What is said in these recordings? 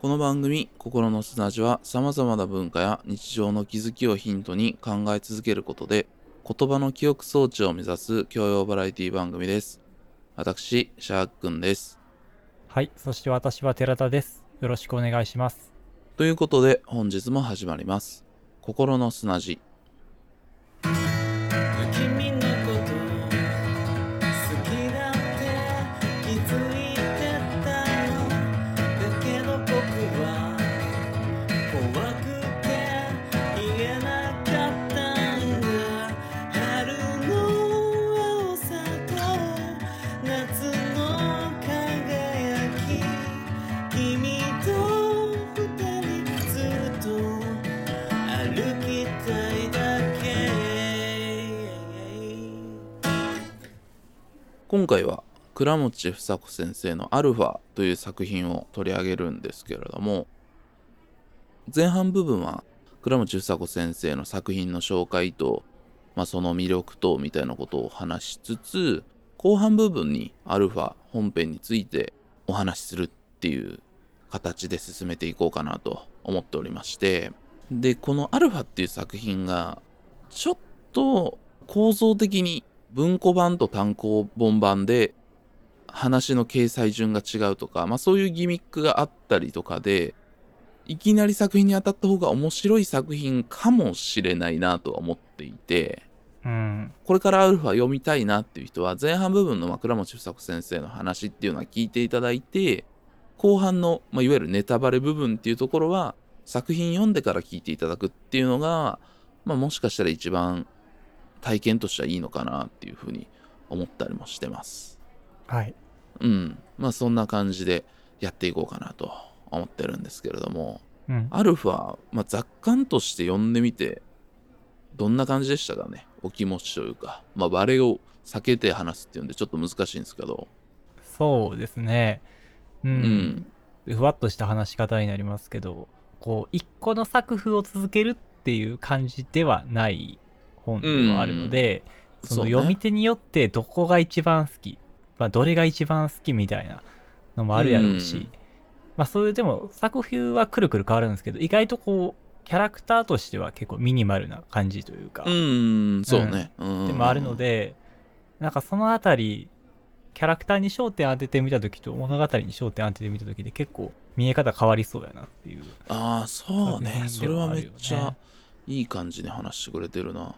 この番組「心の砂地」はさまざまな文化や日常の気づきをヒントに考え続けることで言葉の記憶装置を目指す教養バラエティ番組です私シャークンですはい。そして私は寺田です。よろしくお願いします。ということで本日も始まります心の砂地回は倉持房子先生の「アルファ」という作品を取り上げるんですけれども前半部分は倉持房子先生の作品の紹介と、まあ、その魅力とみたいなことを話しつつ後半部分にアルファ本編についてお話しするっていう形で進めていこうかなと思っておりましてでこの「アルファ」っていう作品がちょっと構造的に文庫版と単行本版で話の掲載順が違うとか、まあそういうギミックがあったりとかで、いきなり作品に当たった方が面白い作品かもしれないなとは思っていて、うん。これからアルファ読みたいなっていう人は、前半部分の枕持房子先生の話っていうのは聞いていただいて、後半の、まあ、いわゆるネタバレ部分っていうところは、作品読んでから聞いていただくっていうのが、まあもしかしたら一番体験としてはいいのかなっていうふうに思ったりもしてます。はい。うん。まあそんな感じでやっていこうかなと思ってるんですけれども、うん。アルファ、まあ、雑感として読んでみて、どんな感じでしたかね？お気持ちというか。まあバレを避けて話すっていうんでちょっと難しいんですけど。そうですね。ううんん。ふわっとした話し方になりますけど、こう、一個の作風を続けるっていう感じではない本ではあるので、そのそうね読み手によってどこが一番好き、まあ、どれが一番好きみたいなのもあるやろうし、うんまあ、それでも作風はくるくる変わるんですけど、意外とこう、キャラクターとしては結構ミニマルな感じというか、うん、そうね。うん。でもあるので、なんかそのあたり、キャラクターに焦点当ててみたときと物語に焦点当ててみたときで結構見え方変わりそうやなっていう。ああ、そうね。作それはめっちゃいい感じに話してくれてるな。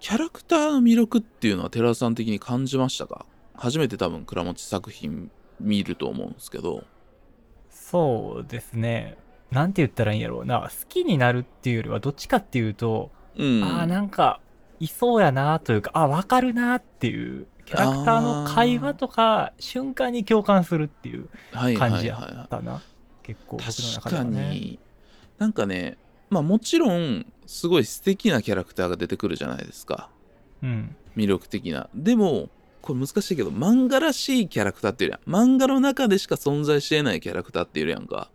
キャラクターの魅力っていうのは寺田さん的に感じましたか？初めて多分倉持作品見ると思うんですけど。そうですね。なんて言ったらいいんやろうな。好きになるっていうよりはどっちかっていうと、うん。ああ、なんか、いそうやなというか、あわかるなっていう、キャラクターの会話とか、瞬間に共感するっていうはいはいはい感じやはったな。結構、い。僕の中確かではね。に。なんかね、まあもちろん、すごい素敵なキャラクターが出てくるじゃないですか。うん。魅力的な。でも、これ難しいけど、漫画らしいキャラクターっていうやん。漫画の中でしか存在していないキャラクターっていうやんか。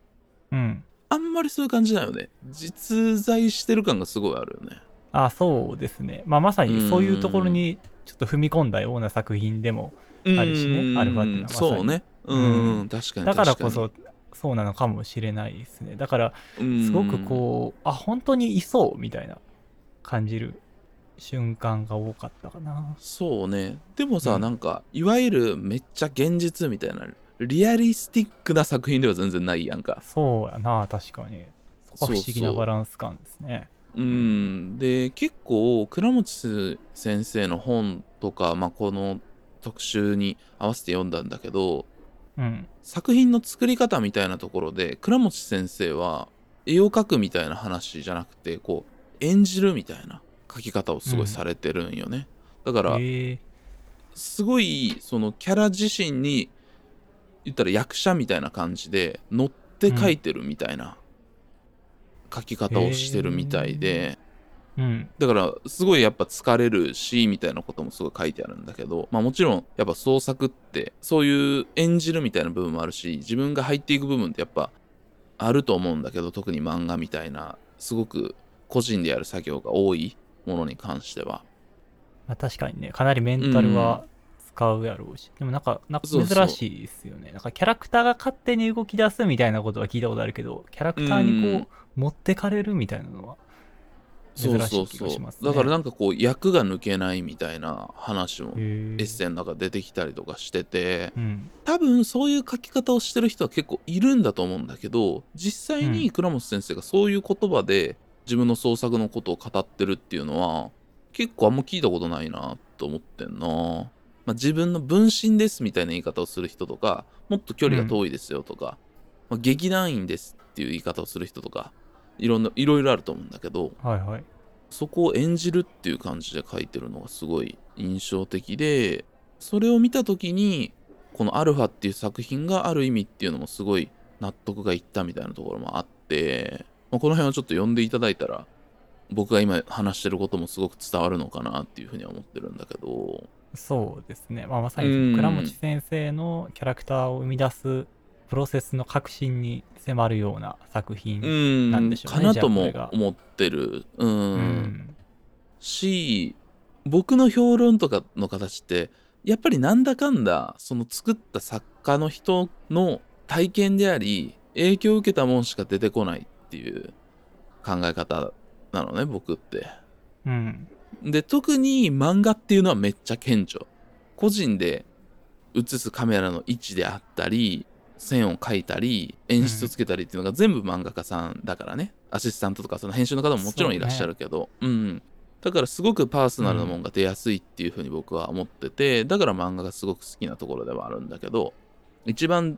うん。あんまりそういう感じだよね。実在してる感がすごいあるよね。あそうですね。まあ、まさにそういうところにちょっと踏み込んだような作品でも、あるしねうんアルファっていうのはそうね。うん、確かにだからこそ、そうなのかもしれないですね。だから、うんすごくこう、あ、本当にいそうみたいな感じる瞬間が多かったかな。そうね。でもさ、うんなんか、いわゆるめっちゃ現実みたいな、リアリスティックな作品では全然ないやんか。そうやな、確かに。そこは不思議なバランス感ですね。うん。で、結構、倉持先生の本とか、まあ、この特集に合わせて読んだんだけど、うん。作品の作り方みたいなところで倉持先生は絵を描くみたいな話じゃなくてこう演じるみたいな描き方をすごいされてるんよね、だからえすごいそのキャラ自身に言ったら役者みたいな感じで乗って描いてるみたいな描き方をしてるみたいで、うん。だからすごいやっぱ疲れるしみたいなこともすごい書いてあるんだけどまあもちろんやっぱ創作ってそういう演じるみたいな部分もあるし自分が入っていく部分ってやっぱあると思うんだけど特に漫画みたいなすごく個人でやる作業が多いものに関してはまあ、確かにね、かなりメンタルは使うやろうし。でもなんか、なんか珍しいですよね。なんかキャラクターが勝手に動き出すみたいなことは聞いたことあるけど、キャラクターにこう、うん持ってかれるみたいなのはそう珍しい気そう。そうがしますね。だからなんかこう役が抜けないみたいな話もエッセイの中出てきたりとかしててうん。多分そういう書き方をしてる人は結構いるんだと思うんだけど実際に倉本先生がそういう言葉で自分の創作のことを語ってるっていうのは結構あんま聞いたことないなと思ってんな、まあ、自分の分身ですみたいな言い方をする人とかもっと距離が遠いですよとか、まあ、劇団員ですっていう言い方をする人とかいろんないろいろあると思うんだけどはいはい。そこを演じるっていう感じで書いてるのがすごい印象的でそれを見た時にこの「アルファ」っていう作品がある意味っていうのもすごい納得がいったみたいなところもあって、まあ、この辺はちょっと読んでいただいたら僕が今話してることもすごく伝わるのかなっていうふうには思ってるんだけどそうですね。まあ、まさうんに倉持先生のキャラクターを生み出すプロセスの革新に迫るような作う品。んなんでしょうねかなとも思ってるうん、うんし僕の評論とかの形ってやっぱりなんだかんだその作った作家の人の体験であり影響を受けたもんしか出てこないっていう考え方なのね僕って。うん。で特に漫画っていうのはめっちゃ顕著。個人で映すカメラの位置であったり線を描いたり演出つけたりっていうのが全部漫画家さんだからね、アシスタントとかその編集の方ももちろんいらっしゃるけど。う、ん。だからすごくパーソナルなもんが出やすいっていうふうに僕は思っててだから漫画がすごく好きなところではあるんだけど一番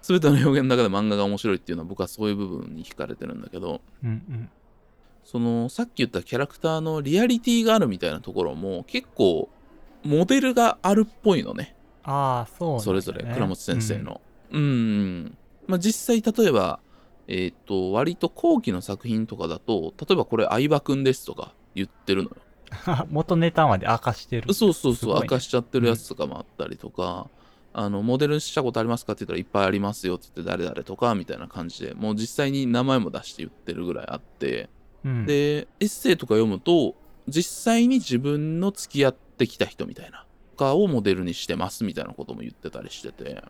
全ての表現の中で漫画が面白いっていうのは僕はそういう部分に惹かれてるんだけどうんうん。そのさっき言ったキャラクターのリアリティがあるみたいなところも結構モデルがあるっぽいのね。ああ、そうね、それぞれ倉本先生の。うん、まあ、実際例えばえっ、と割と後期の作品とかだと例えばこれ相葉くんですとか言ってるのよ。うん。元ネタまで明かしてる。そうそうそう、ね明かしちゃってるやつとかもあったりとか、あのモデルしたことありますかって言ったらいっぱいありますよって言って誰々とかみたいな感じでもう実際に名前も出して言ってるぐらいあってうん、でエッセイとか読むと実際に自分の付き合ってきた人みたいなかをモデルにしてますみたいなことも言ってたりしてて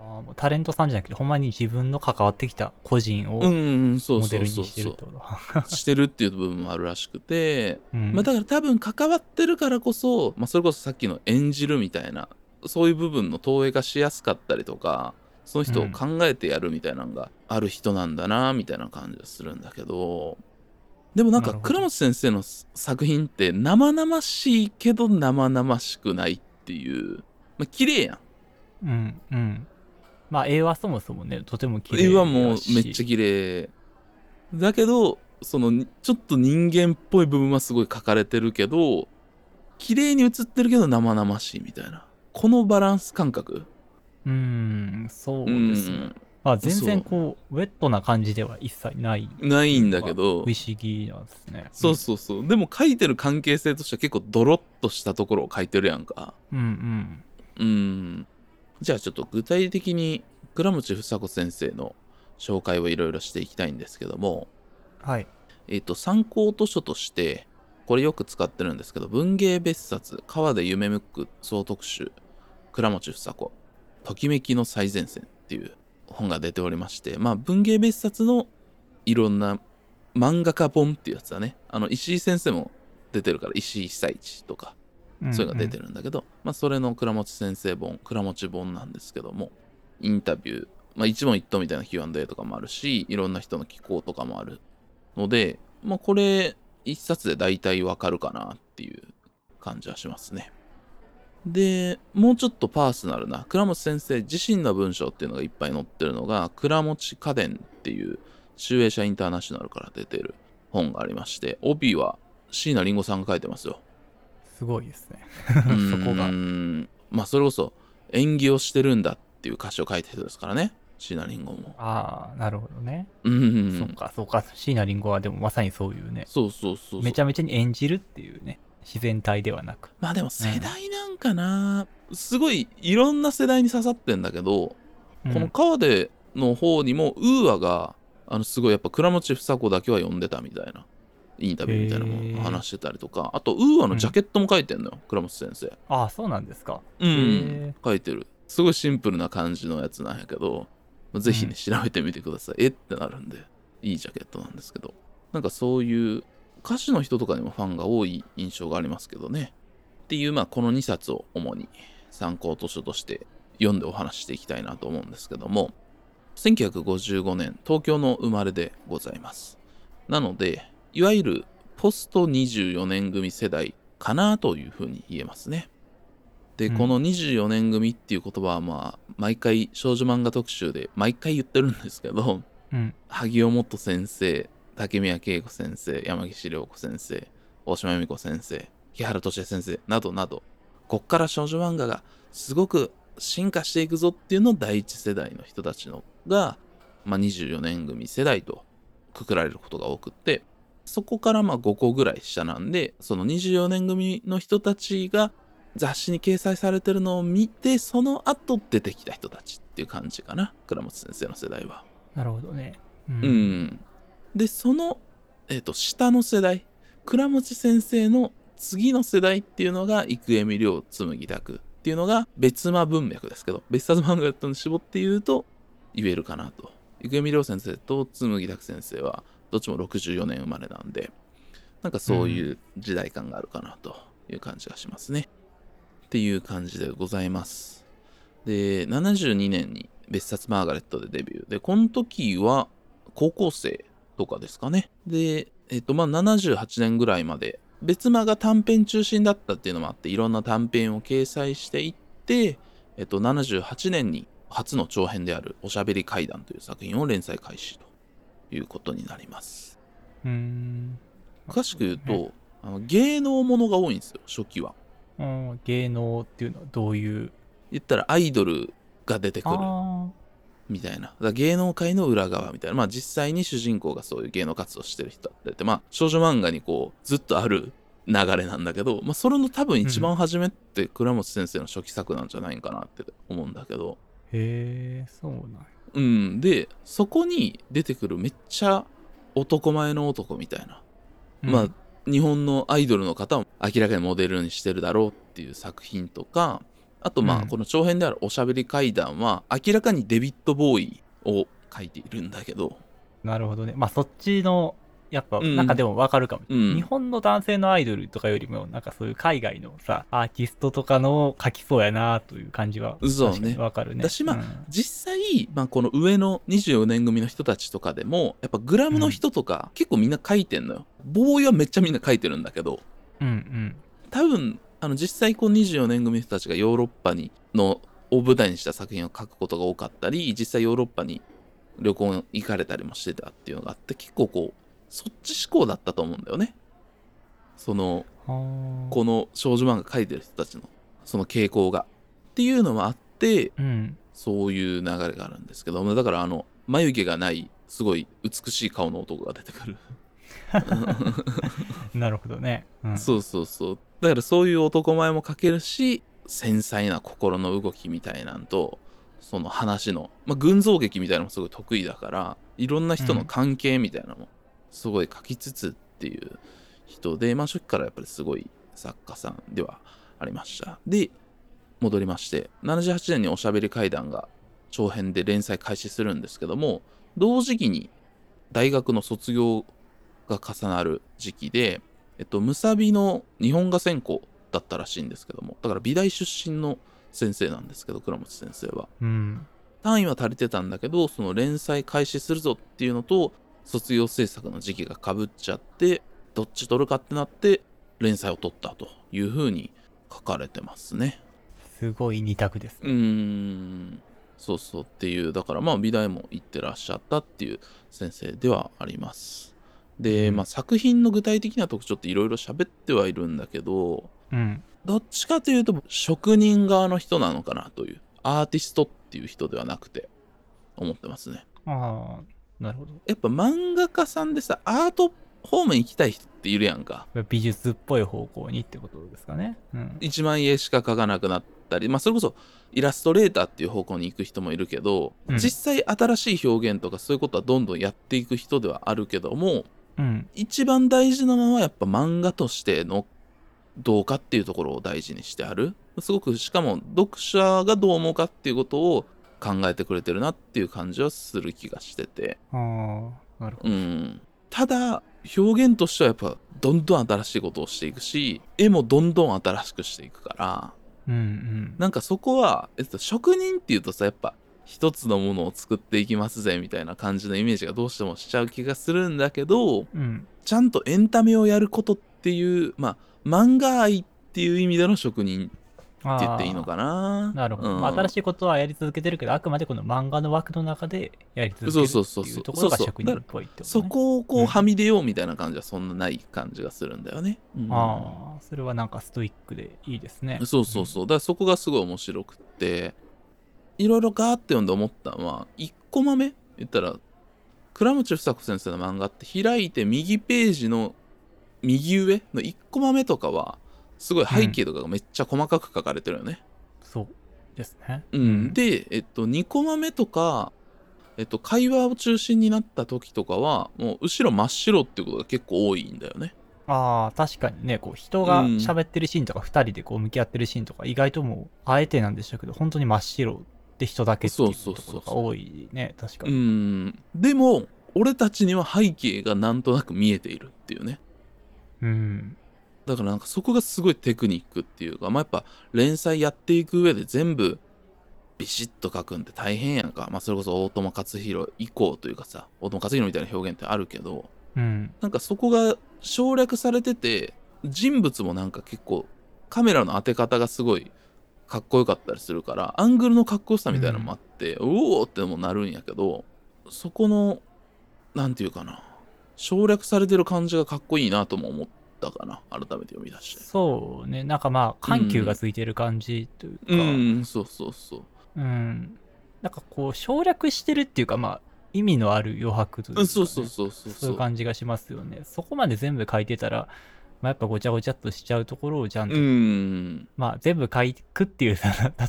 あーもうタレントさんじゃなくて、ほんまに自分の関わってきた個人をうんうんそうモデルにしてるってうこと。してるっていう部分もあるらしくて、うん。まあ、だから多分関わってるからこそ、まあ、それこそさっきの演じるみたいなそういう部分の投影がしやすかったりとかその人を考えてやるみたいなのがある人なんだなみたいな感じがするんだけど。でもなんか倉本先生の作品って生々しいけど生々しくないっていう、まあ綺麗やん。うんうん。まあ、絵はそもそもね、とても綺麗絵はもうめっちゃ綺麗。だけどそのちょっと人間っぽい部分はすごい描かれてるけど綺麗に写ってるけど生々しいみたいな。このバランス感覚。うーん、そううですね。ん。まあ、全然こう、ウェットな感じでは一切ない。ないんだけど。不思議なんですね。そうそうそう。でも描いてる関係性としては結構ドロッとしたところを描いてるやんか。うんうん。うんじゃあちょっと具体的に倉持房子先生の紹介をいろいろしていきたいんですけどもはい。えっ、と、参考図書として、これよく使ってるんですけど、文芸別冊、川で夢むく総特集、倉持房子、ときめきの最前線っていう本が出ておりまして、まあ、文芸別冊のいろんな漫画家本っていうやつだね。あの、石井先生も出てるから、石井被災地とか、そういうのが出てる。んだけど、まあ、それの倉持先生本、倉持本なんですけども、インタビュー、まあ、一問一答みたいな Q&A とかもあるし、いろんな人の寄稿とかもあるので、まあ、これ、一冊で大体わかるかなっていう感じはしますね。で、もうちょっとパーソナルな、倉持先生自身の文章っていうのがいっぱい載ってるのが、倉持家電っていう、集英社インターナショナルから出てる本がありまして、帯は椎名林檎さんが書いてますよ。すごいですね。う そこが。まあそれこそ演技をしてるんだっていう歌詞を書いた人ですからね椎名林檎もああ、なるほどね。うんそっか、そうか。椎名林檎はでもまさにそういうね、そうそうそうそうめちゃめちゃに演じるっていうね、自然体ではなく。まあでも世代なんかな、すごいいろんな世代に刺さってんだけど、うんこの川での方にも UAがあのすごいやっぱ倉持房子だけは読んでたみたいなインタビューみたいなのも話してたりとか。あと UAのジャケットも描いてんのよ、くらもち先生。ああそうなんですか。うん。へ描いてる。すごいシンプルな感じのやつなんやけどぜひね、うん調べてみてください。えってなるんでいいジャケットなんですけど。なんかそういう歌手の人とかにもファンが多い印象がありますけどね。っていうまあこの2冊を主に参考図書として読んでお話ししていきたいなと思うんですけども。1955年東京の生まれでございます。なのでいわゆるポスト24年組世代かなというふうに言えますね。で、うん。この24年組っていう言葉はまあ毎回少女漫画特集で毎回言ってるんですけどうん。萩尾本先生竹宮恵子先生山岸涼子先生大島由美子先生木原俊恵先生などなどこっから少女漫画がすごく進化していくぞっていうのを第一世代の人たちのが、まあ、24年組世代とくくられることが多くってそこからまあ5個ぐらい下なんでその24年組の人たちが雑誌に掲載されてるのを見てその後出てきた人たちっていう感じかな倉本先生の世代は。なるほどね。ううん、でその、えー、と下の世代倉持先生の次の世代っていうのが生恵美涼紬拓っていうのが別間文脈ですけど別冊漫画に絞って言うと言えるかなと。生恵美涼先生と紬拓先生はどっちも64年生まれなんでなんかそういう時代感があるかなという感じがしますね、っていう感じでございます。で72年に別冊マーガレットでデビュー。でこの時は高校生とかですかね。で、えっと、まあ、78年ぐらいまで、別間が短編中心だったっていうのもあって、いろんな短編を掲載していって、えっと、78年に初の長編であるおしゃべり怪談という作品を連載開始と。いうことになります。うん詳しく言うと、あの芸能ものが多いんですよ、初期は。うん芸能っていうのはどういう？言ったらアイドルが出てくるあみたいな。芸能界の裏側みたいな。まあ実際に主人公がそういう芸能活動してる人だったりって、まあ少女漫画にこうずっとある流れなんだけど、まあそれの多分一番初めって倉本先生の初期作なんじゃないかなって思うんだけど。ーへえそうなんや。うん。で、そこに出てくるめっちゃ男前の男みたいな。まあ日本のアイドルの方を明らかにモデルにしてるだろうっていう作品とか、あとまあうん。この長編であるおしゃべり怪談は明らかにデビッド・ボーイを書いているんだけど、なるほどね。まあそっちのやっぱうんなんかでもわかるかも、うん。日本の男性のアイドルとかよりもなんかそういう海外のさアーティストとかの書きそうやなという感じはそうねわかるね。私まあうん。実際、まあ、この上の24年組の人たちとかでもやっぱグラムの人とか結構みんな書いてんのよ。ボーイはめっちゃみんな書いてるんだけど。うんうん。多分あの実際こう24年組の人たちがヨーロッパにのを舞台にした作品を書くことが多かったり実際ヨーロッパに旅行行かれたりもしてたっていうのがあって結構こうそっち思考だったと思うんだよね。そのこの少女漫画書いてる人たちのその傾向が。っていうのもあってうんそういう流れがあるんですけどだからあの眉毛がないすごい美しい顔の男が出てくる。なるほどね、うん、そうそうそう。だからそういう男前も描けるし、繊細な心の動きみたいなんと、その話の、まあ、群像劇みたいなのもすごい得意だから、いろんな人の関係みたいなのもすごい書きつつっていう人で、まあ初期からやっぱりすごい作家さんではありました。で、戻りまして、78年におしゃべり怪談が長編で連載開始するんですけども、同時期に大学の卒業が重なる時期で、えっと、ムサビの日本画専攻だったらしいんですけども、だから美大出身の先生なんですけど、倉持先生は。うん単位は足りてたんだけど、その連載開始するぞっていうのと、卒業制作の時期がかぶっちゃって、どっち取るかってなって、連載を取ったというふうに書かれてますね。すごい二択ですうーん、そうそうっていう、だからまあ美大も行ってらっしゃったっていう先生ではあります。で、うん。まあ作品の具体的な特徴っていろいろ喋ってはいるんだけど、うん。どっちかというと職人側の人なのかなという、アーティストっていう人ではなくて、思ってますね。ああなるほど。やっぱ漫画家さんでさ、アート方面行きたい人っているやんか。美術っぽい方向にってことですかね。うん。1万円しか描かなくなったり、まあ、それこそイラストレーターっていう方向に行く人もいるけど、うん。実際新しい表現とかそういうことはどんどんやっていく人ではあるけどもうん。一番大事なのはやっぱ漫画としてのどうかっていうところを大事にしてあるすごくしかも読者がどう思うかっていうことを考えてくれてるなっていう感じはする気がしてて。ああなるほど。うん。ただ表現としてはやっぱどんどん新しいことをしていくし絵もどんどん新しくしていくからうんうん。なんかそこは、えっと、職人っていうとさやっぱ一つのものを作っていきますぜみたいな感じのイメージがどうしてもしちゃう気がするんだけどうん。ちゃんとエンタメをやることっていうまあ漫画愛っていう意味での職人って言っていいのかな。なるほど、うん。まあ、新しいことはやり続けてるけどあくまでこの漫画の枠の中でやり続けるっていうところが職人っぽいってこと、ね、そこをこううんはみ出ようみたいな感じはそんなない感じがするんだよね、うん。ああそれはなんかストイックでいいですね。そうそうそう。だからそこがすごい面白くっていろいろガーって読んで思ったのは1コマ目言ったら倉持房子先生の漫画って開いて右ページの右上の1コマ目とかはすごい背景とかがめっちゃ細かく書かれてるよね、そうですね。うん。で、えっと、2コマ目とか、えっと、会話を中心になった時とかはもう後ろ真っ白っていうことが結構多いんだよね。ああ確かにね。こう人が喋ってるシーンとか2人でこう向き合ってるシーンとか意外ともうあえてなんでしょうけど本当に真っ白で人だけっていうそうそうそうそうところが多いね。確かうに、ん。でも俺たちには背景がなんとなく見えているっていうね。うん、だからなんかそこがすごいテクニックっていうかまあやっぱ連載やっていく上で全部ビシッと書くんって大変やんか。まあそれこそ大友克洋以降というかさ大友克洋みたいな表現ってあるけどうん、なんかそこが省略されてて人物もなんか結構カメラの当て方がすごいかっこよかったりするからアングルのかっこよさみたいなのもあって、うおーってもなるんやけどそこのなんていうかな省略されてる感じがかっこいいなとも思ったかな改めて読み出して。そうね。なんかまあ緩急がついてる感じというか、うんそうそうそう。うん。なんかこう省略してるっていうかまあ意味のある余白というか、ね、うんそうそうそうそう。そういう感じがしますよね。そこまで全部書いてたら、まあ、やっぱごちゃごちゃっとしちゃうところをちゃんと、うん。まあ全部書くっていう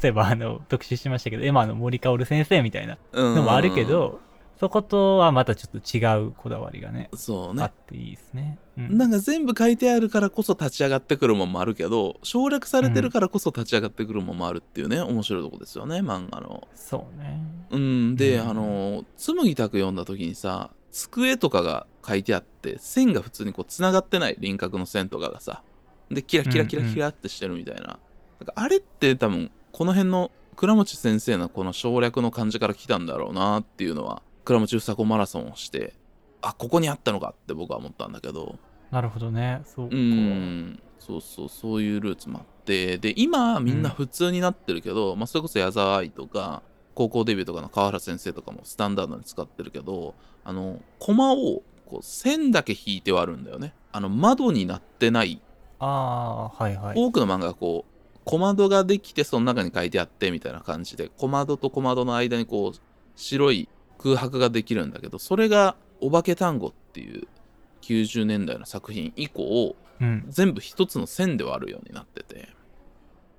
例えばあの特集しましたけどエマの森薫先生みたいなうんのもあるけど、そことはまたちょっと違うこだわりがねそうねあっていいですね。うんなんか全部書いてあるからこそ立ち上がってくるもんもあるけど省略されてるからこそ立ち上がってくるもんもあるっていうね面白いとこですよね漫画の。そうね。うんで、うんあの紬拓読んだ時にさ机とかが書いてあって線が普通にこうつながってない輪郭の線とかがさでキラキラキラキラってしてるみたいな,、なんかあれって多分この辺の倉持先生のこの省略の感じから来たんだろうなっていうのは倉持房子マラソンをしてあここにあったのかって僕は思ったんだけど。なるほどね。そうか。うん。そうそう。そういうルーツもあって。で今みんな普通になってるけど、まあ、それこそ矢沢愛とか高校デビューとかの川原先生とかもスタンダードに使ってるけどあのコマをこう線だけ引いて割るんだよね。あの窓になってない。ああ、はいはい。多くの漫画がこう小窓ができてその中に書いてあってみたいな感じで小窓と小窓の間にこう白い空白ができるんだけどそれが「お化け単語」っていう90年代の作品以降うん。全部一つの線で割るようになってて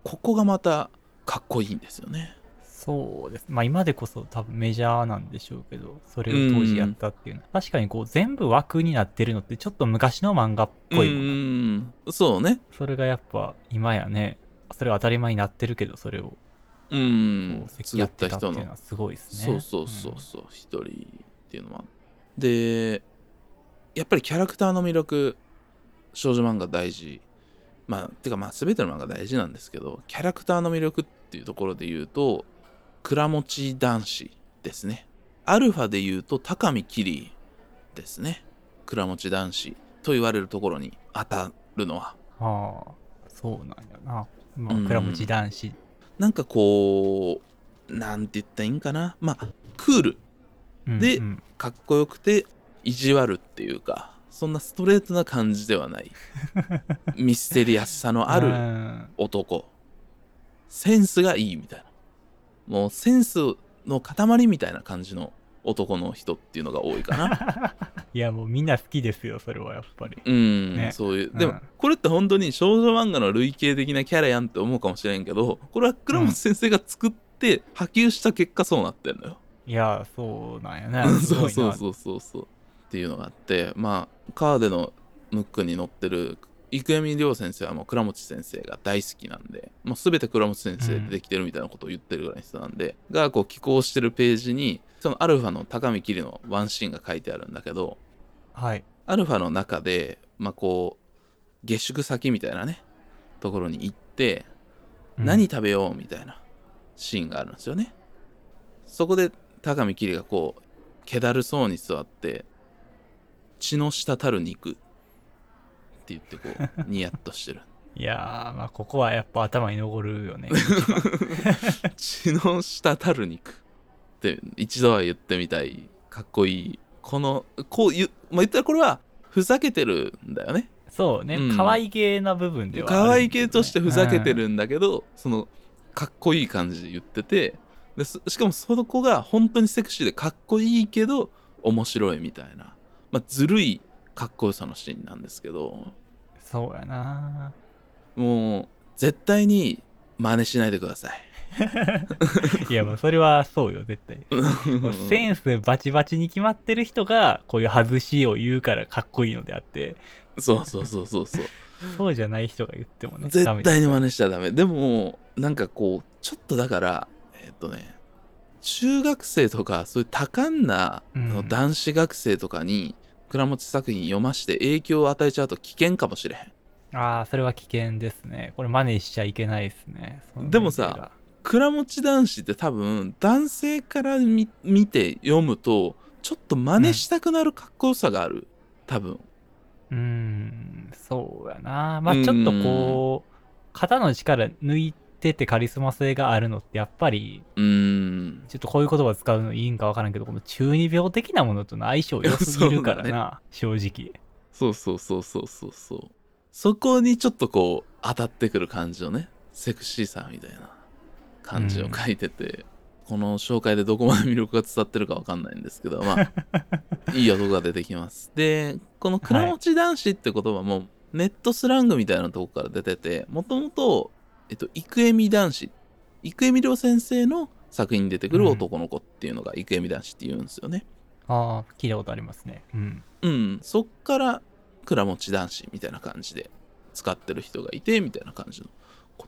ここがまたかっこいいんですよね。そうです。まあ今でこそ多分メジャーなんでしょうけど、それを当時やったっていうのは、確かにこう全部枠になってるのってちょっと昔の漫画っぽいもんねうん。そうね。それがやっぱ今やね、それは当たり前になってるけど、それをうん。こう作った人の。っていうのはすごいですね。そうそうそうそう。一、人っていうのはでやっぱりキャラクターの魅力少女漫画大事。まあてかまあ全ての漫画大事なんですけどキャラクターの魅力っていうところで言うと倉持男子ですね。アルファで言うと高見キリですね。倉持男子と言われるところに当たるのは。ああ、そうなんやな。まあうん、倉持男子。なんかこうなんて言ったらいいんかな。まあクール。でかっこよくて意地悪っていうかそんなストレートな感じではない。ミステリアスさのあうるん。男。センスがいいみたいな。もうセンスの塊みたいな感じの男の人っていうのが多いかな。いや、もうみんな好きですよ、それはやっぱり。うん、ね。そういう。うん。でも、これって本当に少女漫画の類型的なキャラやんって思うかもしれんけどこれは倉本先生が作って波及した結果そうなってんのよ、いや、そうなんやね。す そうそうそうそうそう。っていうのがあってまあカーデのムックに載ってる生見亮先生はもう倉持先生が大好きなんでもう全て倉持先生でできてるみたいなことを言ってるぐらいの人なんで、がこう寄稿してるページにそのアルファの高見桐のワンシーンが書いてあるんだけどはい。アルファの中でまあこう下宿先みたいなねところに行ってうん何食べようみたいなシーンがあるんですよね。そこで高見桐がこう気だるそうに座って血の滴る肉って言ってこう ニヤッとしてるいやー、まあ、ここはやっぱ頭に残るよね。血の滴る肉って一度は言ってみたい。かっこいい。このこう言,、まあ、言ったらこれはふざけてるんだよね。そうね。うん、可愛げな部分ではあるんだ可愛い系としてふざけてるんだけど、そのかっこいい感じで言っててでそしかもその子が本当にセクシーでかっこいいけど面白いみたいな、まあ、ずるいかっこよさのシーンなんですけど。うん。そうやな。もう絶対に真似しないでください。いや、もうそれはそうよ、絶対。もうセンスバチバチに決まってる人が、こういう外しを言うからかっこいいのであって、そうそうそうそうそうそうじゃない人が言ってもね。絶対に真似しちゃダメでもなんかこうちょっとだからえっとね中学生とかそういう多感な男子学生とかに倉持作品読まして影響を与えちゃうと危険かもしれへんああ、それは危険ですね。これ真似しちゃいけないですね。でもさ倉持男子って多分男性から見見て読むとちょっと真似したくなるかっこよさがある。多分。うーん、そうやな。まあちょっとこう、肩の力抜いててカリスマ性があるのって、やっぱり、うーん。ちょっとこういう言葉使うのいいんかわからんけど、この中二病的なものとの相性良すぎるからな、正直。そうそうそうそうそうそう。そこにちょっとこう当たってくる感じのねセクシーさみたいな感じを書いてて、この紹介でどこまで魅力が伝わってるかわかんないんですけどまあ いい男が出てきます。でこの倉持男子って言葉もネットスラングみたいなとこから出ててもともとえっと生恵男子。生恵亮先生の作品に出てくる男の子っていうのが生恵男子って言うんですよね。ああ、聞いたことありますね。うん。うん、そっから倉持男子みたいな感じで使ってる人がいてみたいな感じの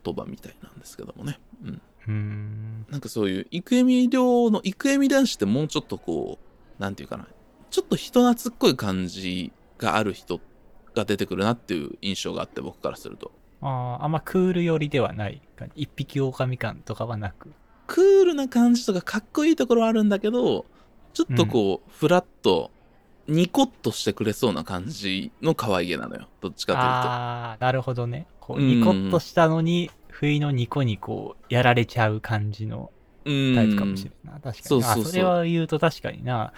言葉みたいなんですけどもね、うん、うーん。なんかそういう生恵亮の生恵男子ってもうちょっとこうなんていうかなちょっと人懐っこい感じがある人が出てくるなっていう印象があって僕からするとああ、あんまクール寄りではない。一匹狼感とかはなく。クールな感じとかかっこいいところはあるんだけどちょっとこう、フラッとニコッとしてくれそうな感じの可愛げなのよどっちかというとああ、なるほどね。こう、うんニコッとしたのに、不意のニコニコやられちゃう感じのうんタイプかもしれんないな。確かに。そうそうそうあそれは言うと確かにな。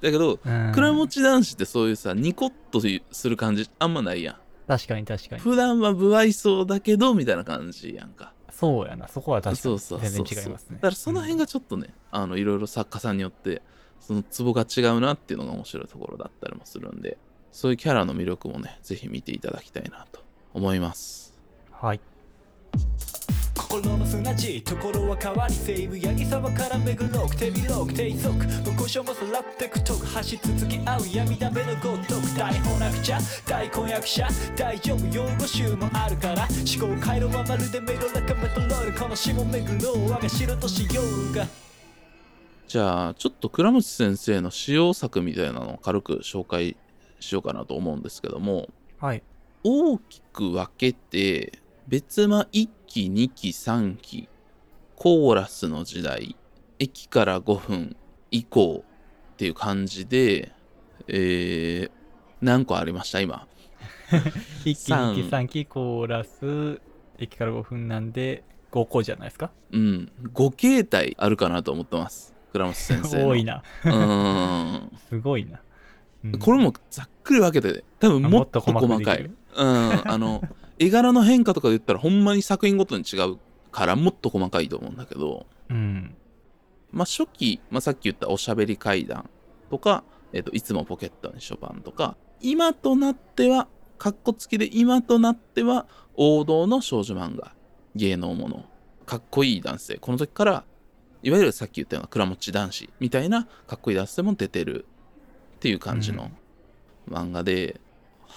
だけどうん。倉持男子ってそういうさニコッとする感じあんまないやん確かに確かに。普段は不愛想だけどみたいな感じやんかそうやな。そこは確かに全然違いますね。だからその辺がちょっとね、あのいろいろ作家さんによってそのツボが違うなっていうのが面白いところだったりもするんでそういうキャラの魅力もねぜひ見ていただきたいなと思いますうんはい。心の砂地ところは変わり西武八木沢から巡ろう手広く低速無故障もさらってくとく走り続き合う闇だめのごとく大本なくちゃ大婚約者大丈夫用語集もあるから思考回路はまるでメロラカメトロールこの下巡ろう我が城としようがじゃあちょっと倉持先生の使用作みたいなのを軽く紹介しようかなと思うんですけどもはい。大きく分けて別間1期2期3期コーラスの時代駅から5分以降っていう感じでえー、何個ありました今？一期、三二期、三期、コーラス、駅から5分なんで、5個じゃないですか？うん5形態あるかなと思ってます倉持先生の多いな。うーんすごいな。うんこれもざっくり分けて多分あもっと細かいうんあの絵柄の変化とかで言ったらほんまに作品ごとに違うからもっと細かいと思うんだけどうん。まあ初期、まあ、さっき言ったおしゃべり階段とか、えっといつもポケットにショパンとか今となってはかっこつきで今となっては王道の少女漫画芸能ものかっこいい男性この時からいわゆるさっき言ったような倉持男子みたいなかっこいい男性も出てるっていう感じの漫画で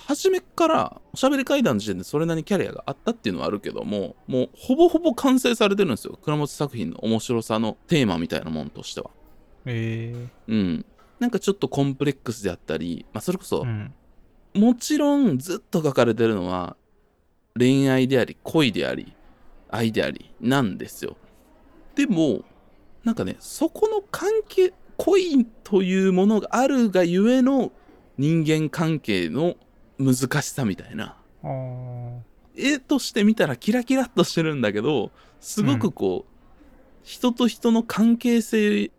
初めっからおしゃべり階段の時点でそれなりにキャリアがあったっていうのはあるけどももうほぼほぼ完成されてるんですよ。倉持作品の面白さのテーマみたいなもんとしては。え。うん。なんかちょっとコンプレックスであったり、まあ、それこそ、うん。もちろんずっと書かれてるのは恋愛であり恋であり愛でありなんですよ。でもなんかねそこの関係恋というものがあるがゆえの人間関係の難しさみたいな。絵として見たらキラキラっとしてるんだけどすごくこう、人と人の関係性移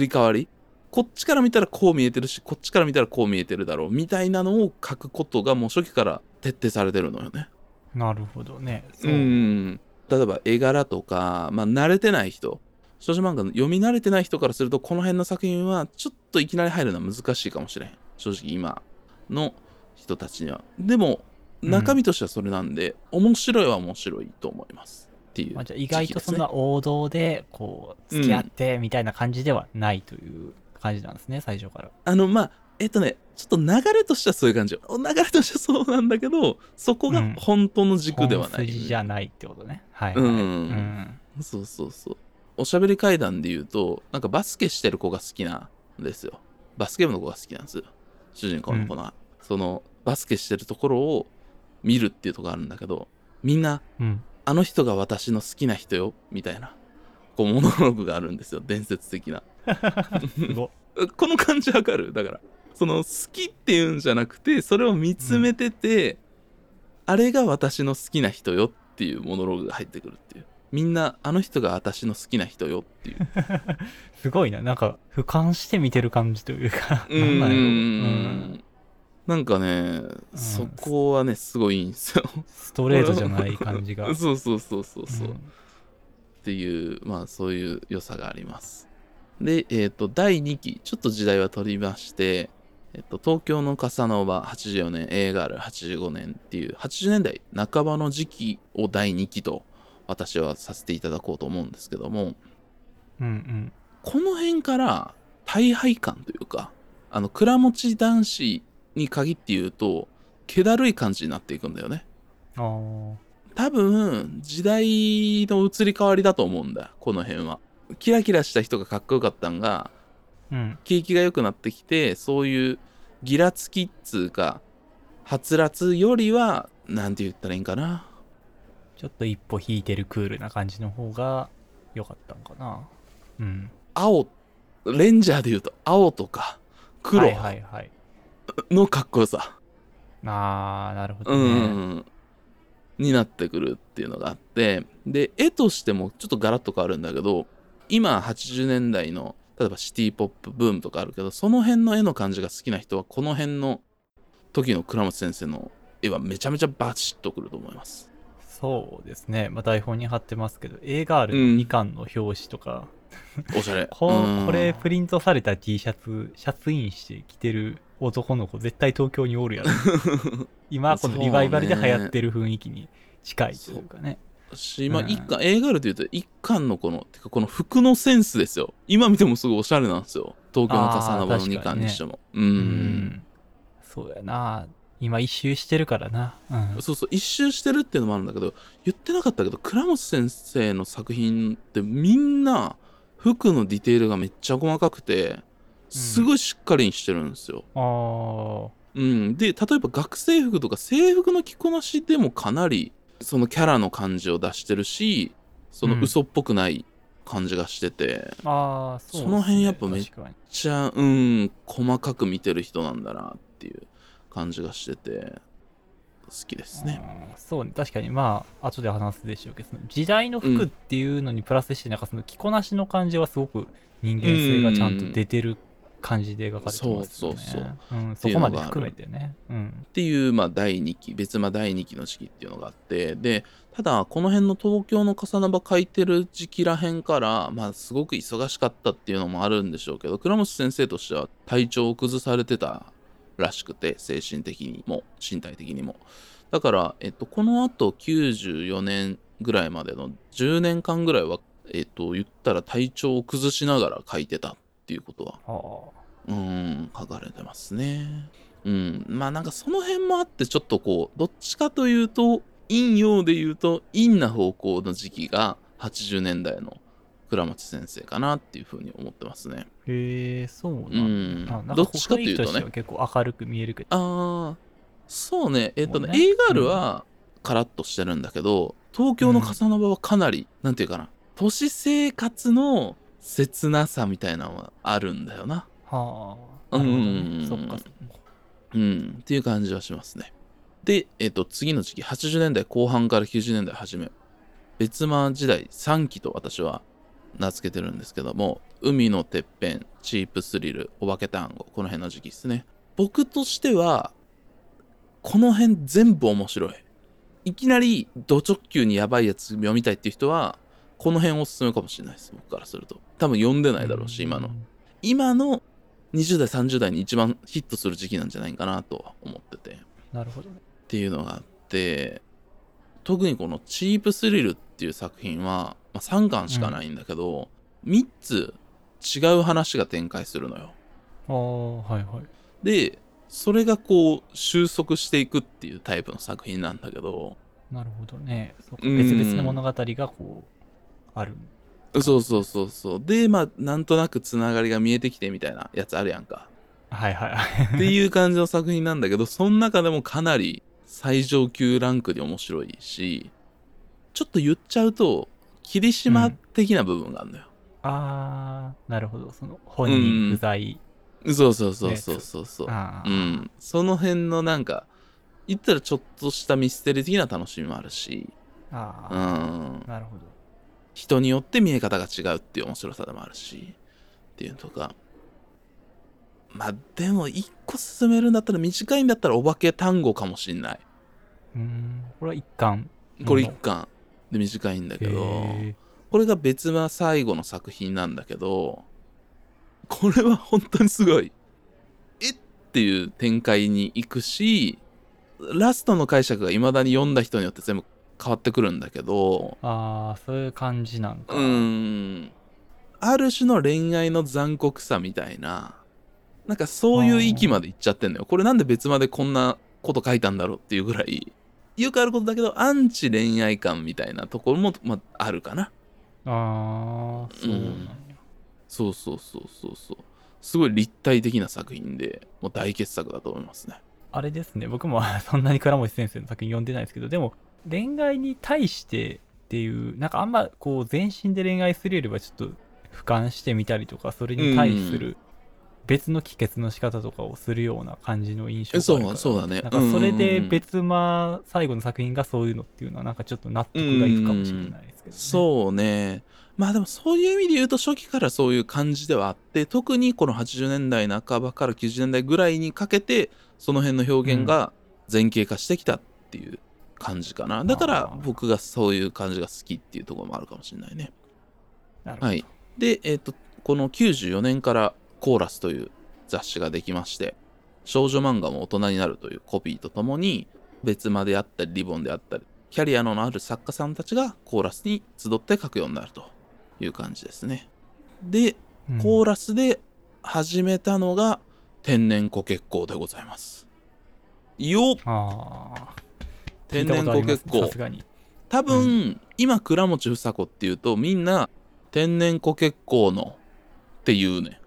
り変わりこっちから見たらこう見えてるしこっちから見たらこう見えてるだろうみたいなのを書くことがもう初期から徹底されてるのよね。なるほどね。う。ん。例えば絵柄とか、まあ、慣れてない人。少女漫画の読み慣れてない人からするとこの辺の作品はちょっといきなり入るのは難しいかもしれん。正直今の人たちにはでもうん中身としてはそれなんで、面白いは面白いと思いますっていうまあ、じゃあ意外とそんな王道で、こう、付き合ってみたいな感じではないという感じなんですね、最初から。あのまあえっとねちょっと流れとしてはそういう感じよ流れとしてはそうなんだけどそこがうん本当の軸ではない、本筋じゃないってことね。はい、はい。うんうんそうそうそう。おしゃべり階段で言うと、なんかバスケしてる子が好きなんですよ。バスケ部の子が好きなんですよ。主人公の子が。そのバスケしてるところを見るっていうとこあるんだけど、みんな、うん。あの人が私の好きな人よ、みたいな、こう、モノローグがあるんですよ。伝説的な。この感じわかる？だから、その好きっていうんじゃなくて、それを見つめてて、あれが私の好きな人よっていうモノローグが入ってくるっていう。みんな、あの人が私の好きな人よっていう。すごいな。なんか、俯瞰して見てる感じというか、うなんなんやろん。なんかね、そこはね、すごいいいんですよ。ストレートじゃない感じが。そうそうそうそうそう。うんっていう、まあそういう良さがあります。で、えっ、と、第2期、ちょっと時代は取りまして、えっと、東京のカサノバ84年、映画ある85年っていう80年代半ばの時期を第2期と私はさせていただこうと思うんですけども、うんうん。この辺から大敗感というか、あの、倉持男子に限って言うと、気だるい感じになっていくんだよね。多分時代の移り変わりだと思うんだよこの辺はキラキラした人がかっこよかったんがうん。景気が良くなってきてそういうギラつきっつうかはつらつよりはなんて言ったらいいんかなちょっと一歩引いてるクールな感じの方が良かったのかな。うん。青レンジャーで言うと青とか黒はいはいはい。のかっこよさ、あー、なるほどうね。ん。になってくるっていうのがあって。で絵としてもちょっとガラッと変わるんだけど今80年代の例えばシティポップブームとかあるけどその辺の絵の感じが好きな人はこの辺の時の倉持先生の絵はめちゃめちゃバシッとくると思います。そうですね。まあ、台本に貼ってますけど、映画あるうん2巻の表紙とか、おしゃれ こうんこれプリントされた T シャツ、シャツインして着てる男の子絶対東京におるやろ。今このリバイバルで流行ってる雰囲気に近いというかね。しまあうん一巻映画あるというと一巻のこのてかこの服のセンスですよ今見てもすごいおしゃれなんですよ東京の笠間のあー確かにね2巻にしてもううんん。そうやな。今一周してるからな。うん。そうそう一周してるっていうのもあるんだけど言ってなかったけど倉持先生の作品ってみんな服のディテールがめっちゃ細かくてすごいしっかりにしてるんですよ。あー。うん、で例えば学生服とか制服の着こなしでもかなりそのキャラの感じを出してるしそのうん。嘘っぽくない感じがしてて、あー、そうっすね。その辺やっぱめっちゃうん細かく見てる人なんだなっていう感じがしてて。好きですね。そうね。確かにまあ後で話すでしょうけど時代の服っていうのにプラスしてなんかその着こなしの感じはすごく人間性がちゃんと出てる感じで描かれてますよね。そうそうそうう。ん、てそこまで含めてね。うん。っていう、まあ、第2期別間第2期の時期っていうのがあってでただこの辺の東京の笠場書いてる時期らへんから、まあ、すごく忙しかったっていうのもあるんでしょうけど倉持先生としては体調を崩されてたらしくて精神的にも身体的にも。だから、えっと、このあと94年ぐらいまでの10年間ぐらいは、えっと、言ったら体調を崩しながら書いてたっていうことはうーん、書かれてますね。うん。まあなんかその辺もあってちょっとこうどっちかというと陰陽で言うと陰な方向の時期が80年代の倉持先生かなっていうふうに思ってますね。へえそうなんだ、うん。んかどっちかというとね。結構明るく見えるけど。ああそうね。えっ、とねねガールはカラッとしてるんだけど、東京のカサノバはかなり、なんていうかな都市生活の切なさみたいなのはあるんだよな。はあうん。そっかそっか。うん。っていう感じはしますね。でえっ、と次の時期80年代後半から90年代初め別間時代3期と私は名付けてるんですけども海のてっぺんチープスリルお化け単語この辺の時期ですね。僕としてはこの辺全部面白い。いきなりド直球にやばいやつ読みたいっていう人はこの辺おすすめかもしれないです。僕からすると。多分読んでないだろうし今の。今の20代30代に一番ヒットする時期なんじゃないかなとは思ってて。っなるほどね。ていうのがあって特にこの「チープスリル」っていう作品は、まあ、3巻しかないんだけど、3つ違う話が展開するのよ。ああはいはい。でそれがこう収束していくっていうタイプの作品なんだけどなるほどね。別々の物語がこうある。そうそうそうそう。でまあなんとなくつながりが見えてきてみたいなやつあるやんか。はいはいはい。っていう感じの作品なんだけどその中でもかなり最上級ランクで面白いしちょっと言っちゃうと霧島的な部分があるのよ、ああなるほど。その本人不在、そうそうそうそうそう。そう、うん、その辺のなんか言ったらちょっとしたミステリー的な楽しみもあるし、あうあ、ん、なるほど。人によって見え方が違うっていう面白さでもあるし。っていうのとか。まあでも一個進めるんだったら短いんだったらお化け単語かもしんない。うーん。これは一巻これ一巻で短いんだけどへこれが別は最後の作品なんだけどこれは本当にすごいえっ？ていう展開に行くしラストの解釈が未だに読んだ人によって全部変わってくるんだけどーああそういう感じなんか。うーん。ある種の恋愛の残酷さみたいななんかそういう域まで行っちゃってんのよ。これなんで別までこんなこと書いたんだろうっていうぐらいよくあることだけどアンチ恋愛感みたいなところも、まあ、あるかな。ああそうなんや、そうそうそうそうそう。すごい立体的な作品でもう大傑作だと思いますね。あれですね。僕も そんなに倉持先生の作品読んでないですけどでも恋愛に対してっていうなんかあんまこう全身で恋愛するよりはちょっと俯瞰してみたりとかそれに対する別の帰結の仕方とかをするような感じの印象があるから。そうそうだね。なんかそれでうん別間最後の作品がそういうのっていうのはなんかちょっと納得がいくかもしれないですけど、ね、そうね。まあでもそういう意味で言うと初期からそういう感じではあって特にこの80年代半ばから90年代ぐらいにかけてその辺の表現が前景化してきたっていう感じかな、だから僕がそういう感じが好きっていうところもあるかもしれないね。はい。でえっ、とこの94年からコーラスという雑誌ができまして少女漫画も大人になるというコピーとともに別まであったりリボンであったりキャリアのある作家さんたちがコーラスに集って書くようになるという感じですね。でうん。コーラスで始めたのが天然コケッコーでございます。よ天然コケッコーさすがに。多分、今倉持房子っていうとみんな天然コケッコーのって言うね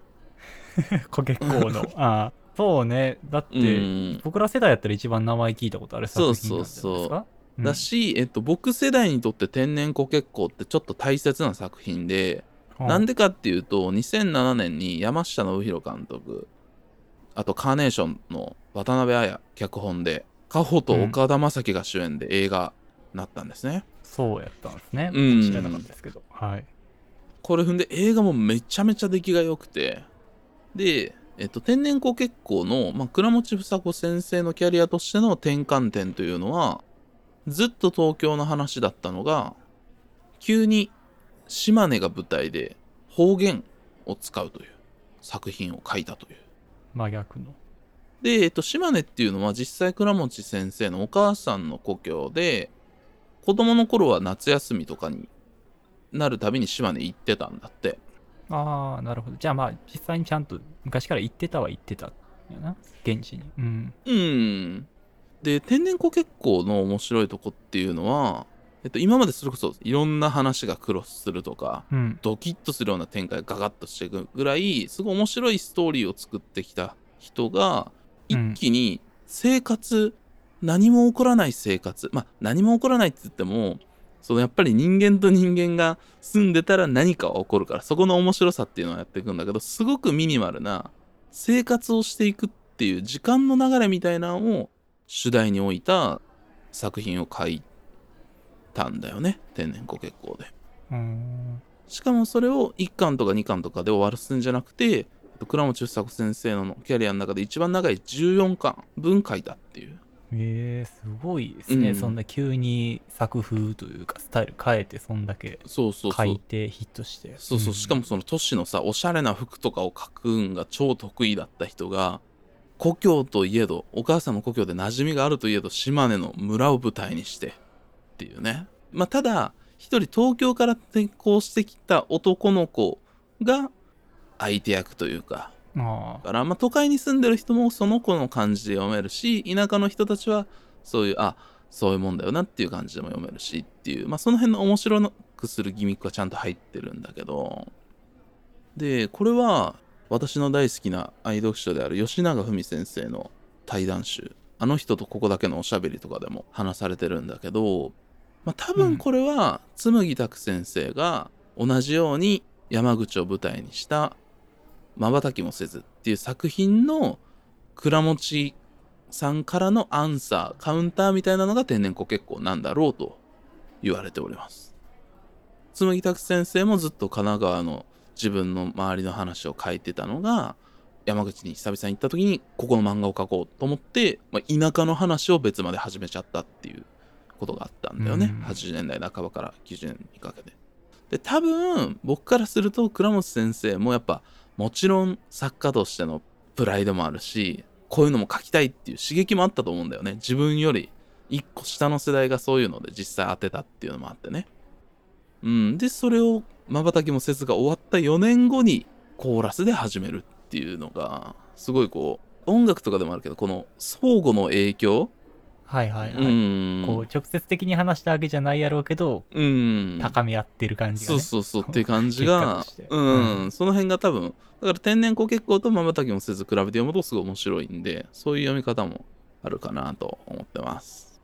コケッコーの。ああそうね。だって、うん。僕ら世代やったら一番名前聞いたことある作品なんじゃないですか？そうそうそううん。だし、えっと、僕世代にとって天然コケッコーってちょっと大切な作品で、なんでかっていうと2007年に山下信弘監督あとカーネーションの渡辺彩脚本でカホと岡田将生が主演で映画になったんですね、そうやったんですね、うん。知らなかったですけど。はい。これ踏んで映画もめちゃめちゃ出来が良くてで、えっと、天然コケッコーの、まあ、倉持房子先生のキャリアとしての転換点というのはずっと東京の話だったのが急に島根が舞台で方言を使うという作品を書いたという。真逆の。で、えっと、島根っていうのは実際倉持先生のお母さんの故郷で子供の頃は夏休みとかになるたびに島根行ってたんだってああなるほど。じゃあまあ実際にちゃんと昔から言ってたは言ってたやな。現地に。うん。うん。で、天然湖結構の面白いとこっていうのは、えっと、今までそれこそいろんな話がクロスするとか、うん。ドキッとするような展開がガガッとしていくぐらい、すごい面白いストーリーを作ってきた人が、一気に生活、何も起こらない生活、まあ何も起こらないって言っても、そのやっぱり人間と人間が住んでたら何かは起こるから、そこの面白さっていうのをやっていくんだけど、すごくミニマルな生活をしていくっていう時間の流れみたいなのを主題に置いた作品を書いたんだよね、天然湖結構で。うんしかもそれを1巻とか2巻とかで終わらすんじゃなくて、倉持房子先生のキャリアの中で一番長い14巻分書いたっていう。えー、すごいですね、うんそんな急に作風というかスタイル変えてそんだけそうそうそ。書いうてヒットしてそうそう。しかもその都市のさ、おしゃれな服とかを描くんが超得意だった人が、故郷といえど、お母さんの故郷で馴染みがあるといえど、島根の村を舞台にしてっていうね。まあ、ただ、一人東京から転校してきた男の子が相手役というか、あだから、まあ、都会に住んでる人もその子の感じで読めるし田舎の人たちはそういうあそういうもんだよなっていう感じでも読めるしっていう、まあ、その辺の面白くするギミックはちゃんと入ってるんだけど。でこれは私の大好きな愛読書である吉永文先生の対談集。あの人とここだけのおしゃべりとかでも話されてるんだけど、まあ、多分これは紬拓先生が同じように山口を舞台にした瞬きもせずっていう作品の倉持さんからのアンサーカウンターみたいなのが天然湖結構なんだろうと言われております。紬拓先生もずっと神奈川の自分の周りの話を書いてたのが山口に久々に行った時にここの漫画を描こうと思って、まあ、田舎の話を別まで始めちゃったっていうことがあったんだよね、うん。80年代半ばから90年にかけて。で多分僕からすると倉本先生もやっぱもちろん作家としてのプライドもあるしこういうのも書きたいっていう刺激もあったと思うんだよね。自分より一個下の世代がそういうので実際当てたっていうのもあってね。うん。でそれを瞬きもせずが終わった4年後にコーラスで始めるっていうのがすごいこう音楽とかでもあるけどこの相互の影響はいはいはい、うん。こう直接的に話したわけじゃないやろうけど、うん。高め合ってる感じが、ね、そうそうそうっていう感じ結果がとして。うん、うん。その辺が多分だから天然湖結構と瞬きもせず比べて読むとすごい面白いんでそういう読み方もあるかなと思ってます。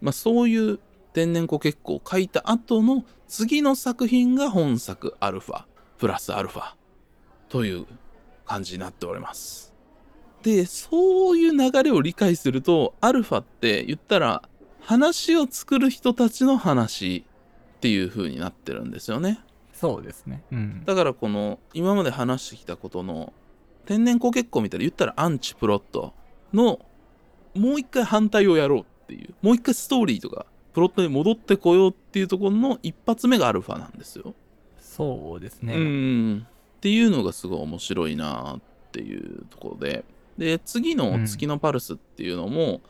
まあそういう天然湖結構を書いた後の次の作品が本作アルファプラスアルファという感じになっておりますでそういう流れを理解するとアルファって言ったら話を作る人たちの話っていう風になってるんですよね。そうですね。うん。だからこの今まで話してきたことの天然湖結構みたいな言ったらアンチプロットのもう一回反対をやろうっていうもう一回ストーリーとかプロットに戻ってこようっていうところの一発目がアルファなんですよ。そうですね、うん。っていうのがすごい面白いなっていうところでで次の月のパルスっていうのも、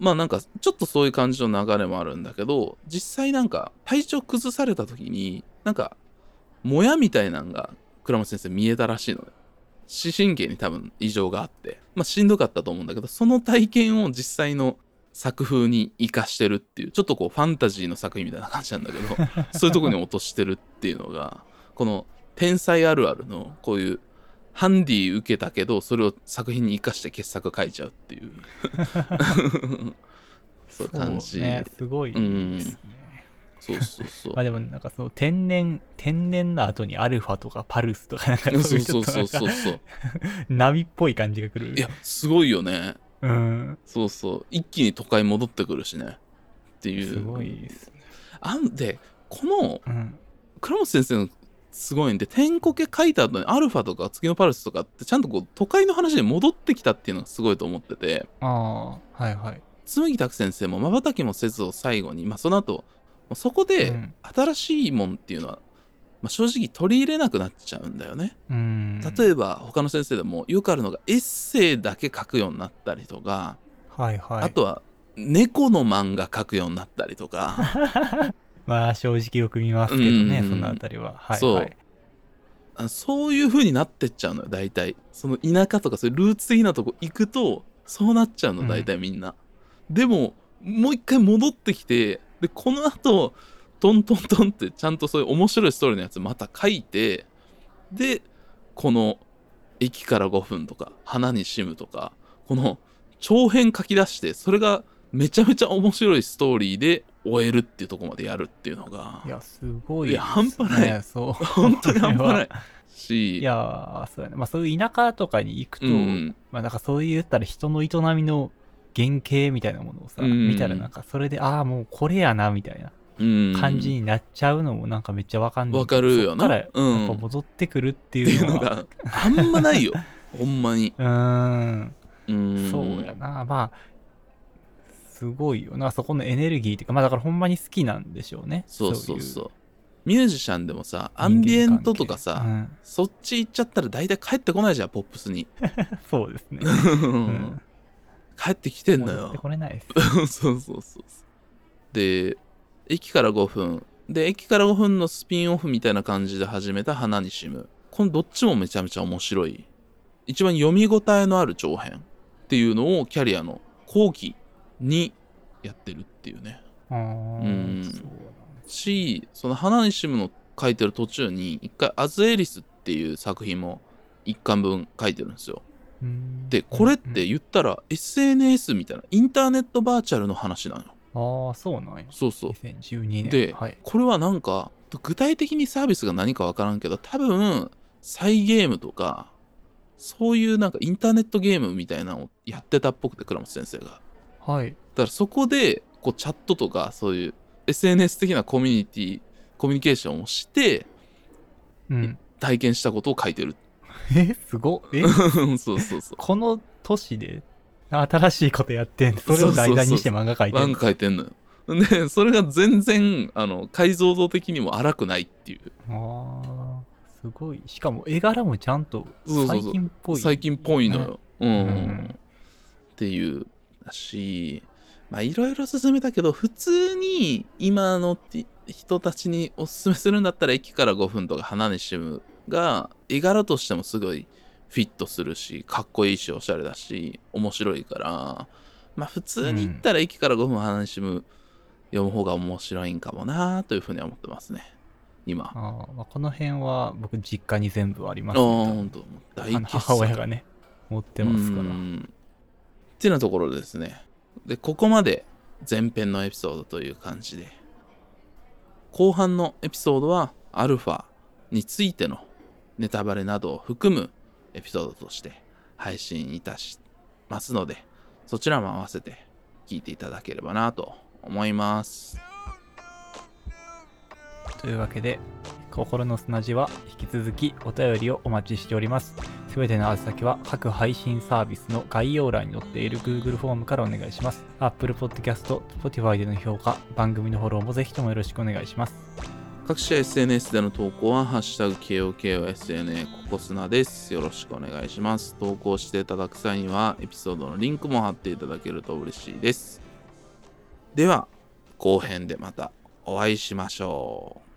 まあなんかちょっとそういう感じの流れもあるんだけど実際なんか体調崩された時になんかもやみたいなんが倉本先生見えたらしいのね視神経に多分異常があって。まあしんどかったと思うんだけどその体験を実際の作風に生かしてるっていうちょっとこうファンタジーの作品みたいな感じなんだけど そういうとこに落としてるっていうのがこの天才あるあるのこういうハンディ受けたけどそれを作品に生かして傑作書いちゃうっていう。そう感じそうねすごいですね、そうそうそう。まあでもなんかその天然天然な後にアルファとかパルスとかなんかそうそういうちそうそうょっとなんかそうそう波っぽい感じがくる。いやすごいよね。うん。そうそう。一気に都会戻ってくるしね。っていう。すごいですね。あんでこのうん。倉本先生のすごいんで天コケ書いた後にアルファとか月のパルスとかってちゃんとこう都会の話に戻ってきたっていうのがすごいと思ってて。ああはいはい。紬拓先生も瞬きもせずを最後にまあその後そこでうん。新しいもんっていうのは、まあ、正直取り入れなくなっちゃうんだよね。うん。例えば他の先生でもよくあるのがエッセイだけ書くようになったりとか、はいはい。あとは猫の漫画書くようになったりとか まあ正直よく見ますけどね、うんそのあたりは。はいそう。はい。あそういう風になってっちゃうのよ大体。その田舎とかそういうルーツ的なとこ行くとそうなっちゃうのうん。大体みんな、でももう一回戻ってきてでこの後トントントンってちゃんとそういう面白いストーリーのやつまた書いてでこの駅から5分とか花にしむとかこの長編書き出してそれがめちゃめちゃ面白いストーリーで終えるっていうところまでやるっていうのが。いや、すごい、いや半端ない。そう。本当に半端ない。し。いやー、そうやね。まあそういう田舎とかに行くと、うん。まあなんかそう言ったら人の営みの原型みたいなものをさ、うん。見たらなんかそれで、ああ、もうこれやな、みたいなうん。感じになっちゃうのもなんかめっちゃわかんない。わかるよな。らやっうん。ぱ戻ってくるっていううのがあんまないよ。ほんまに。うーん。うん。そうやな。まあ、すごいよ。な。そこのエネルギーっていうか、まあだからほんまに好きなんでしょうね。そうそうそう。いミュージシャンでもさアンビエントとかさ、うん。そっち行っちゃったら大体帰ってこないじゃんポップスに。そうですね。うん。帰ってきてんの戻ってよこれないです。そうそうそうで駅から5分。で駅から5分のスピンオフみたいな感じで始めた花にしむ。このどっちもめちゃめちゃ面白い。一番読み応えのある長編っていうのをキャリアの後期にやってるっていうね。うん。しその花にしむの書いてる途中に一回アズエリスっていう作品も一巻分書いてるんですよ。うん。でこれっうんて言ったら SNS みたいなインターネットバーチャルの話なのよ。ああ、そうなんや。そうそう。2012年。で、はい。これはなんか具体的にサービスが何かわからんけど多分サイゲームとかそういうなんかインターネットゲームみたいなのをやってたっぽくて倉本先生がだかはい。らそこでこうチャットとかそういう SNS 的なコミュニティコミュニケーションをしてうん。体験したことを書いてるえ、すごっ。え、そうそうそうこの年で新しいことやってんそれを題材にして漫画描いてん漫画書いてんのよでそれが全然あの解像度的にも荒くないっていうああ、すごい。しかも絵柄もちゃんと最近っぽい。最近っぽいのよ。うん、うんっていうだしまあいろいろ進めたけど普通に今のて人たちにおすすめするんだったら駅から5分とか花にしむが絵柄としてもすごいフィットするしかっこいいしおしゃれだし面白いからまあ普通に言ったら駅から5分花にしむ読む方が面白いんかもなというふうには思ってますね今。あまあ、この辺は僕実家に全部ありまあす、ね。ほんと大傑作あの母親がね、持ってますから。ってなところですね。で、ここまで前編のエピソードという感じで、後半のエピソードはアルファについてのネタバレなどを含むエピソードとして配信いたしますので、そちらも合わせて聞いていただければなと思います。というわけで、心の砂地は引き続きお便りをお待ちしております。すべての宛先は各配信サービスの概要欄に載っている Google フォームからお願いします。Apple Podcast、Spotify での評価、番組のフォローもぜひともよろしくお願いします。各種 SNS での投稿は、ハッシュタグ KOKOSNA ココスナです。よろしくお願いします。投稿していただく際には、エピソードのリンクも貼っていただけると嬉しいです。では、後編でまたお会いしましょう。